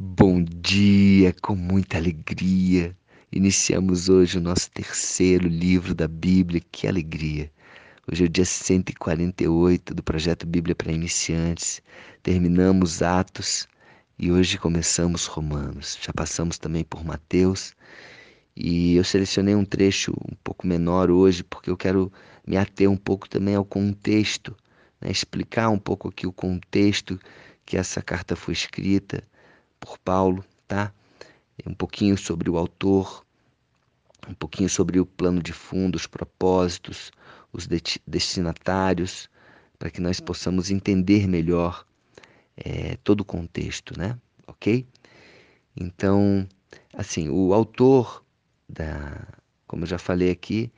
Bom dia, com muita alegria. Iniciamos hoje o nosso terceiro livro da Bíblia. Que alegria! Hoje é o dia 148 do projeto Bíblia para Iniciantes. Terminamos Atos e hoje começamos Romanos. Já passamos também por Mateus e eu selecionei um trecho um pouco menor hoje porque eu quero me ater um pouco também ao contexto, né? explicar um pouco aqui o contexto que essa carta foi escrita por Paulo, tá? Um pouquinho sobre o autor, um pouquinho sobre o plano de fundo, os propósitos, os destinatários, para que nós possamos entender melhor é, todo o contexto, né? Ok? Então, assim, o autor da, como eu já falei aqui,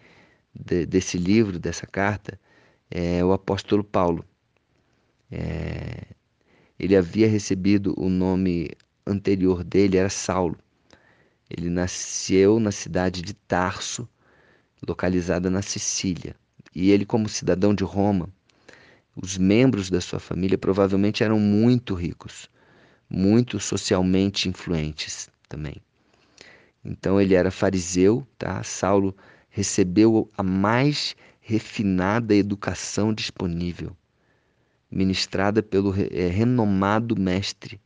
de, desse livro, dessa carta, é o apóstolo Paulo. É, ele havia recebido o nome anterior dele era Saulo. Ele nasceu na cidade de Tarso, localizada na Sicília. E ele, como cidadão de Roma, os membros da sua família provavelmente eram muito ricos, muito socialmente influentes também. Então ele era fariseu, tá? Saulo recebeu a mais refinada educação disponível, ministrada pelo é, renomado mestre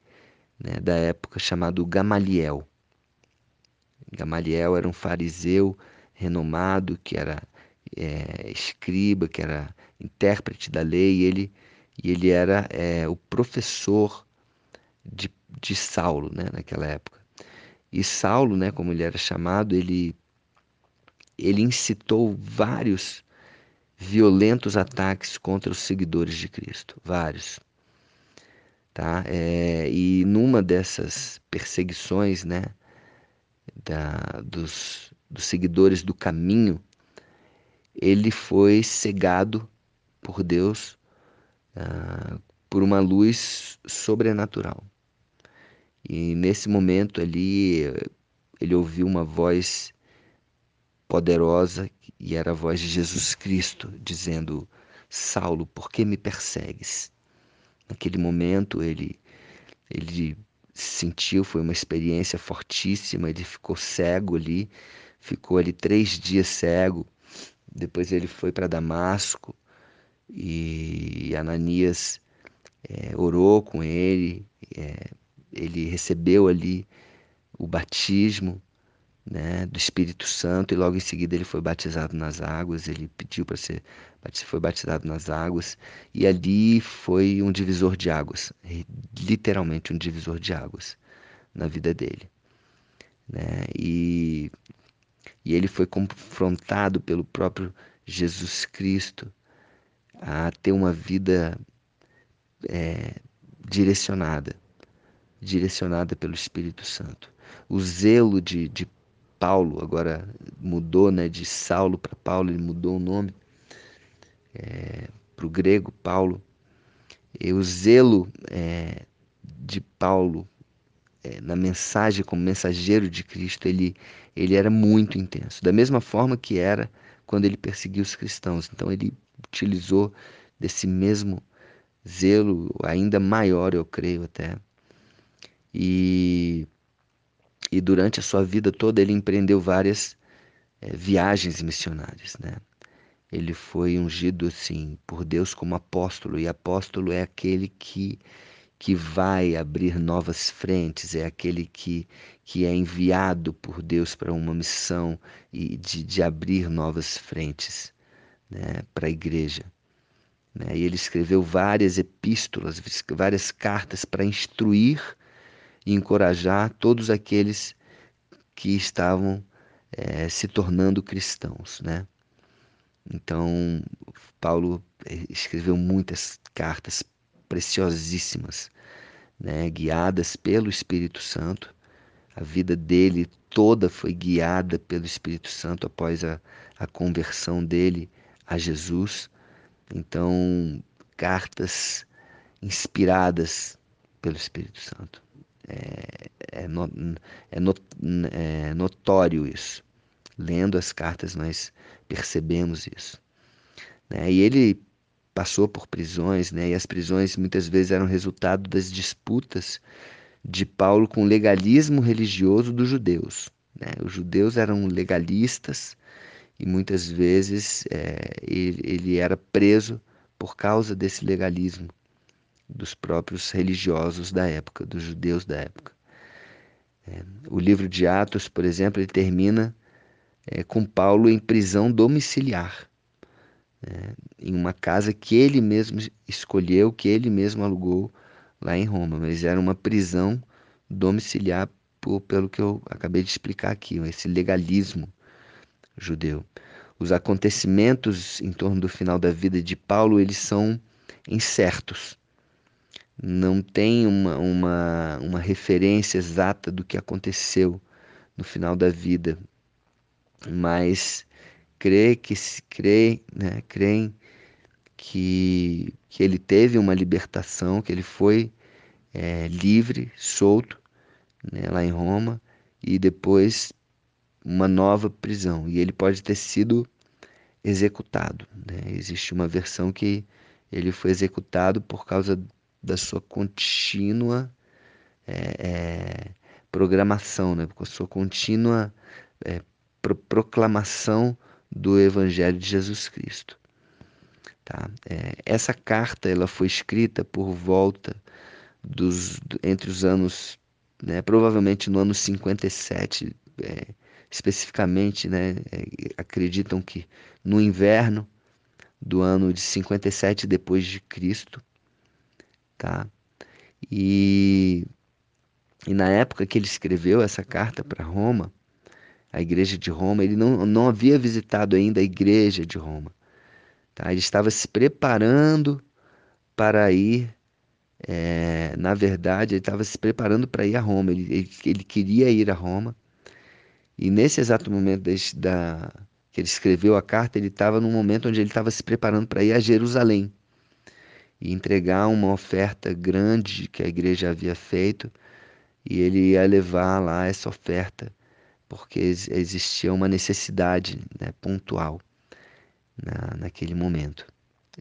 né, da época chamado Gamaliel. Gamaliel era um fariseu renomado que era é, escriba, que era intérprete da lei, e ele, e ele era é, o professor de, de Saulo né, naquela época. E Saulo, né, como ele era chamado, ele, ele incitou vários violentos ataques contra os seguidores de Cristo, vários tá? É, e numa dessas perseguições, né, da, dos, dos seguidores do caminho, ele foi cegado por Deus uh, por uma luz sobrenatural. E nesse momento ali, ele ouviu uma voz poderosa e era a voz de Jesus Cristo dizendo: Saulo, por que me persegues? Naquele momento ele ele sentiu, foi uma experiência fortíssima, ele ficou cego ali, ficou ali três dias cego. Depois ele foi para Damasco e Ananias é, orou com ele, é, ele recebeu ali o batismo né, do Espírito Santo e logo em seguida ele foi batizado nas águas, ele pediu para ser foi batizado nas águas e ali foi um divisor de águas, literalmente um divisor de águas na vida dele, né? E e ele foi confrontado pelo próprio Jesus Cristo a ter uma vida é, direcionada, direcionada pelo Espírito Santo. O zelo de, de Paulo, agora mudou né, de Saulo para Paulo, ele mudou o nome é, para o grego, Paulo. E o zelo é, de Paulo é, na mensagem como mensageiro de Cristo, ele, ele era muito intenso, da mesma forma que era quando ele perseguiu os cristãos. Então ele utilizou desse mesmo zelo, ainda maior, eu creio até. E e durante a sua vida toda ele empreendeu várias é, viagens missionárias, né? Ele foi ungido assim por Deus como apóstolo e apóstolo é aquele que que vai abrir novas frentes, é aquele que, que é enviado por Deus para uma missão e de, de abrir novas frentes né, para a igreja. Né? E ele escreveu várias epístolas, várias cartas para instruir e encorajar todos aqueles que estavam é, se tornando cristãos, né? Então, Paulo eh, escreveu muitas cartas preciosíssimas, né, guiadas pelo Espírito Santo. A vida dele toda foi guiada pelo Espírito Santo após a, a conversão dele a Jesus. Então, cartas inspiradas pelo Espírito Santo. É, é, é, not, é notório isso. Lendo as cartas, nós percebemos isso. Né? E ele passou por prisões, né? e as prisões muitas vezes eram resultado das disputas de Paulo com o legalismo religioso dos judeus. Né? Os judeus eram legalistas e muitas vezes é, ele, ele era preso por causa desse legalismo dos próprios religiosos da época, dos judeus da época. É, o livro de Atos, por exemplo, ele termina é, com Paulo em prisão domiciliar, é, em uma casa que ele mesmo escolheu, que ele mesmo alugou lá em Roma, mas era uma prisão domiciliar por, pelo que eu acabei de explicar aqui, esse legalismo judeu. Os acontecimentos em torno do final da vida de Paulo, eles são incertos não tem uma, uma, uma referência exata do que aconteceu no final da vida, mas crê que se crê, né, creem que, que ele teve uma libertação, que ele foi é, livre, solto, né, lá em Roma, e depois uma nova prisão. E ele pode ter sido executado. Né? Existe uma versão que ele foi executado por causa da sua contínua é, é, programação, né? com a sua contínua é, pro proclamação do Evangelho de Jesus Cristo. Tá? É, essa carta ela foi escrita por volta dos entre os anos, né, provavelmente no ano 57, é, especificamente, né, é, acreditam que no inverno do ano de 57 depois de Cristo, tá? E, e na época que ele escreveu essa carta para Roma, a igreja de Roma, ele não, não havia visitado ainda a igreja de Roma. Tá? Ele estava se preparando para ir, é, na verdade, ele estava se preparando para ir a Roma. Ele, ele, ele, queria ir a Roma. E nesse exato momento da, que ele escreveu a carta, ele estava num momento onde ele estava se preparando para ir a Jerusalém e entregar uma oferta grande que a igreja havia feito e ele ia levar lá essa oferta porque existia uma necessidade né, pontual na, naquele momento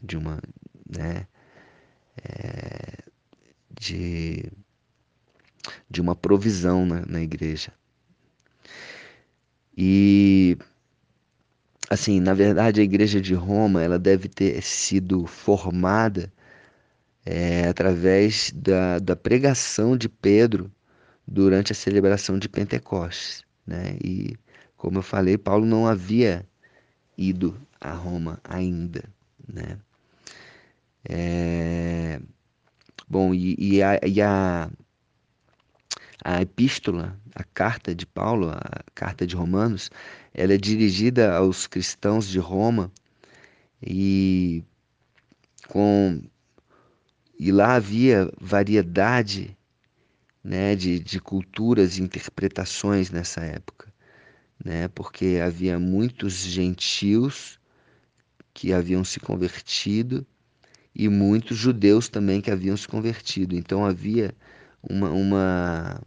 de uma né, é, de, de uma provisão na, na igreja e assim na verdade a igreja de Roma ela deve ter sido formada é, através da, da pregação de Pedro durante a celebração de Pentecostes. Né? E, como eu falei, Paulo não havia ido a Roma ainda. Né? É... Bom, e, e, a, e a, a epístola, a carta de Paulo, a carta de Romanos, ela é dirigida aos cristãos de Roma e com e lá havia variedade né, de, de culturas e interpretações nessa época, né, porque havia muitos gentios que haviam se convertido e muitos judeus também que haviam se convertido. Então havia uma, uma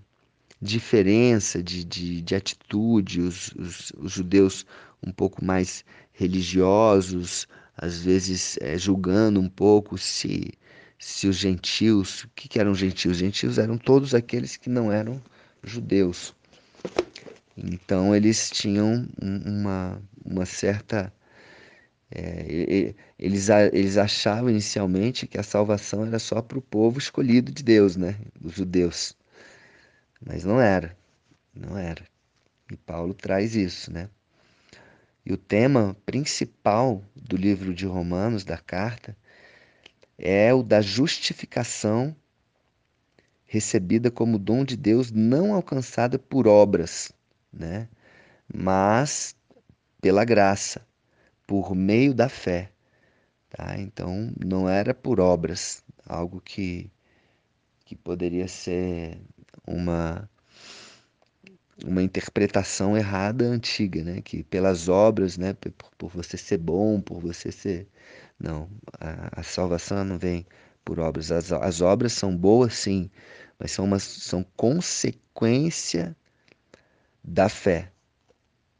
diferença de, de, de atitude, os, os, os, judeus um pouco mais religiosos, às vezes é, julgando um pouco se se os gentios, o que, que eram gentios? Os gentios eram todos aqueles que não eram judeus. Então eles tinham uma, uma certa. É, eles, eles achavam inicialmente que a salvação era só para o povo escolhido de Deus, né? Os judeus. Mas não era. Não era. E Paulo traz isso, né? E o tema principal do livro de Romanos, da carta, é o da justificação recebida como dom de Deus, não alcançada por obras, né? mas pela graça, por meio da fé. Tá? Então, não era por obras, algo que, que poderia ser uma, uma interpretação errada antiga, né? que pelas obras, né? por, por você ser bom, por você ser não, a, a salvação não vem por obras. As, as obras são boas, sim, mas são, uma, são consequência da fé.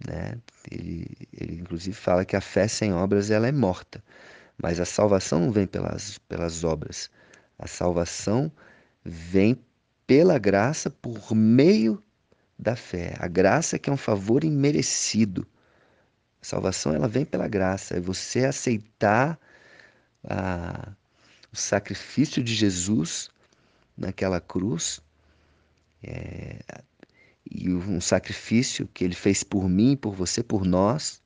Né? Ele, ele, inclusive, fala que a fé sem obras ela é morta. Mas a salvação não vem pelas, pelas obras. A salvação vem pela graça por meio da fé. A graça que é um favor imerecido. A salvação ela vem pela graça. É você aceitar a, o sacrifício de Jesus naquela cruz. É, e um sacrifício que ele fez por mim, por você, por nós,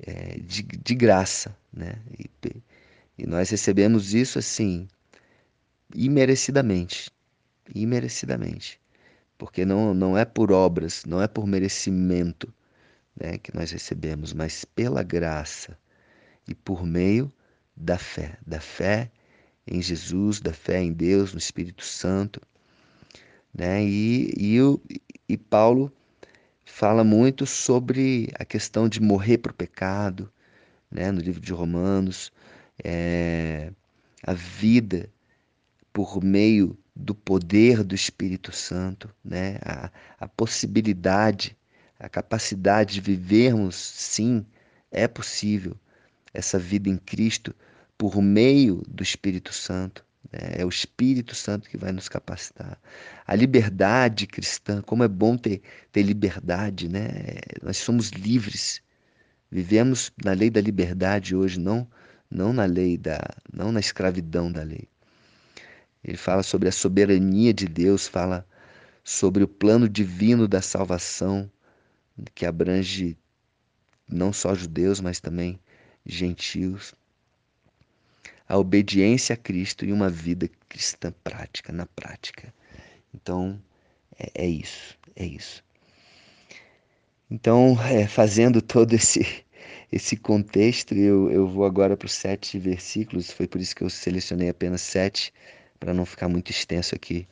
é, de, de graça, né? E, e nós recebemos isso assim, imerecidamente, imerecidamente, porque não, não é por obras, não é por merecimento né, que nós recebemos, mas pela graça e por meio da fé, da fé em Jesus, da fé em Deus, no Espírito Santo, né? E, e, o, e Paulo fala muito sobre a questão de morrer para o pecado, né? No livro de Romanos, é, a vida por meio do poder do Espírito Santo, né? a, a possibilidade, a capacidade de vivermos, sim, é possível essa vida em Cristo por meio do Espírito Santo. Né? É o Espírito Santo que vai nos capacitar. A liberdade cristã, como é bom ter, ter liberdade, né? Nós somos livres. Vivemos na lei da liberdade hoje, não não na lei da, não na escravidão da lei. Ele fala sobre a soberania de Deus, fala sobre o plano divino da salvação, que abrange não só judeus, mas também gentios. A obediência a Cristo e uma vida cristã prática, na prática. Então, é, é isso, é isso. Então, é, fazendo todo esse esse contexto. Eu, eu vou agora para os sete versículos, foi por isso que eu selecionei apenas sete, para não ficar muito extenso aqui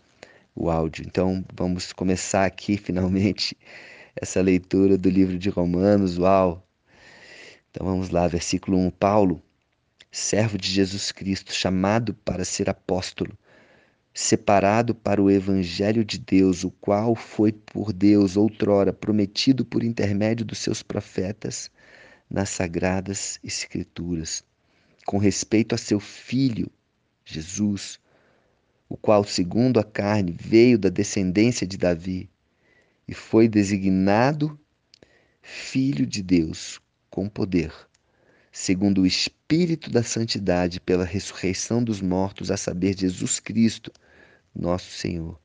o áudio. Então vamos começar aqui finalmente essa leitura do livro de Romanos. Uau! Então vamos lá, versículo 1. Paulo, servo de Jesus Cristo, chamado para ser apóstolo, separado para o evangelho de Deus, o qual foi por Deus outrora prometido por intermédio dos seus profetas nas sagradas Escrituras, com respeito a seu filho, Jesus, o qual, segundo a carne, veio da descendência de Davi e foi designado Filho de Deus com poder, segundo o Espírito da Santidade, pela ressurreição dos mortos, a saber, Jesus Cristo, nosso Senhor,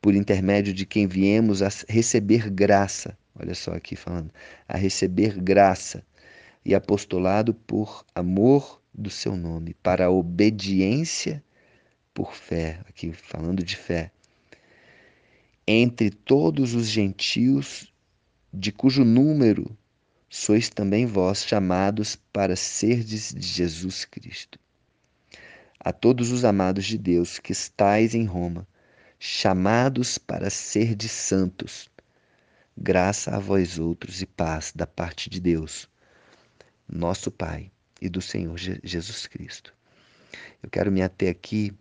por intermédio de quem viemos a receber graça, olha só aqui falando, a receber graça e apostolado por amor do seu nome, para a obediência por fé, aqui falando de fé, entre todos os gentios, de cujo número sois também vós chamados para serdes de Jesus Cristo. A todos os amados de Deus que estais em Roma, chamados para serdes santos, graça a vós outros e paz da parte de Deus nosso Pai e do Senhor Jesus Cristo. Eu quero me ater aqui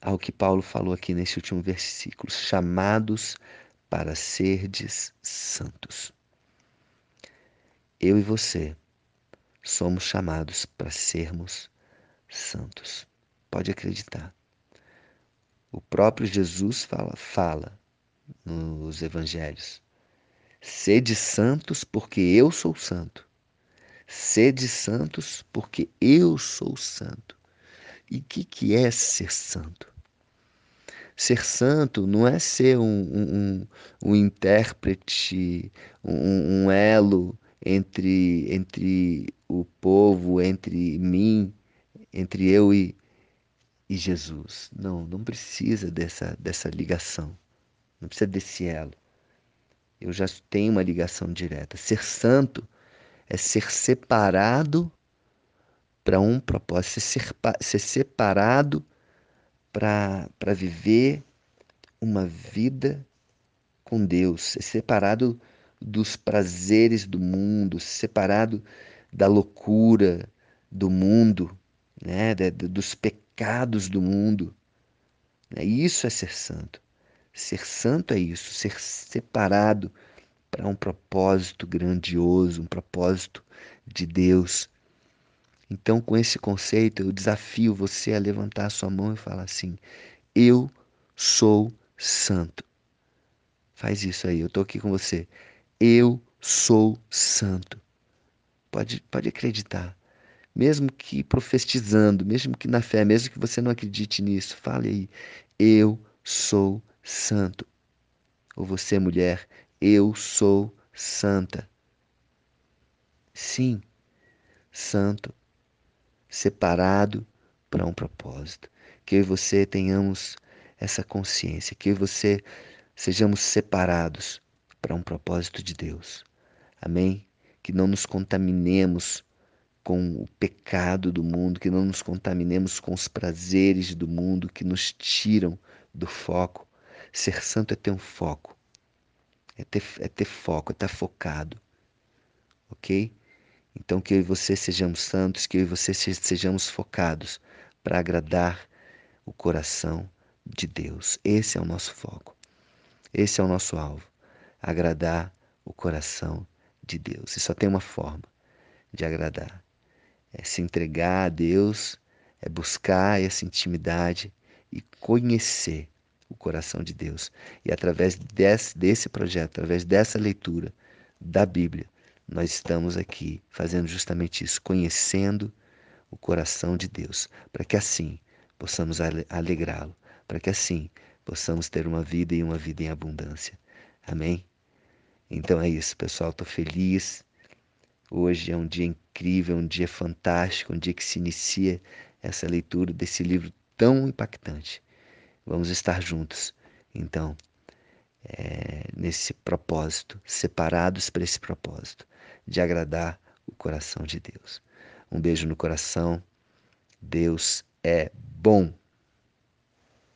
ao que Paulo falou aqui nesse último versículo: chamados para serdes santos. Eu e você somos chamados para sermos santos. Pode acreditar. O próprio Jesus fala, fala nos evangelhos: sede santos, porque eu sou santo. Sede santos, porque eu sou santo. E o que, que é ser santo? Ser santo não é ser um, um, um intérprete, um, um elo entre, entre o povo, entre mim, entre eu e, e Jesus. Não, não precisa dessa, dessa ligação. Não precisa desse elo. Eu já tenho uma ligação direta. Ser santo é ser separado para um propósito, ser, ser separado para viver uma vida com Deus, ser separado dos prazeres do mundo, separado da loucura do mundo, né? dos pecados do mundo. Isso é ser santo. Ser santo é isso, ser separado para um propósito grandioso, um propósito de Deus. Então, com esse conceito, eu desafio você a levantar a sua mão e falar assim: Eu sou santo. Faz isso aí, eu estou aqui com você. Eu sou santo. Pode, pode acreditar. Mesmo que profetizando, mesmo que na fé, mesmo que você não acredite nisso, fale aí. Eu sou santo. Ou você, mulher, eu sou santa. Sim, santo, separado para um propósito. Que eu e você tenhamos essa consciência, que eu e você sejamos separados para um propósito de Deus. Amém? Que não nos contaminemos com o pecado do mundo, que não nos contaminemos com os prazeres do mundo que nos tiram do foco. Ser santo é ter um foco, é ter, é ter foco, é estar focado. Ok? Então que eu e você sejamos santos, que eu e você sejamos focados para agradar o coração de Deus. Esse é o nosso foco. Esse é o nosso alvo. Agradar o coração de Deus. E só tem uma forma de agradar. É se entregar a Deus, é buscar essa intimidade e conhecer o coração de Deus. E através desse, desse projeto, através dessa leitura da Bíblia, nós estamos aqui fazendo justamente isso, conhecendo o coração de Deus, para que assim possamos alegrá-lo, para que assim possamos ter uma vida e uma vida em abundância. Amém? Então é isso, pessoal. Estou feliz. Hoje é um dia incrível, um dia fantástico, um dia que se inicia essa leitura desse livro tão impactante. Vamos estar juntos, então, é, nesse propósito, separados para esse propósito, de agradar o coração de Deus. Um beijo no coração. Deus é bom.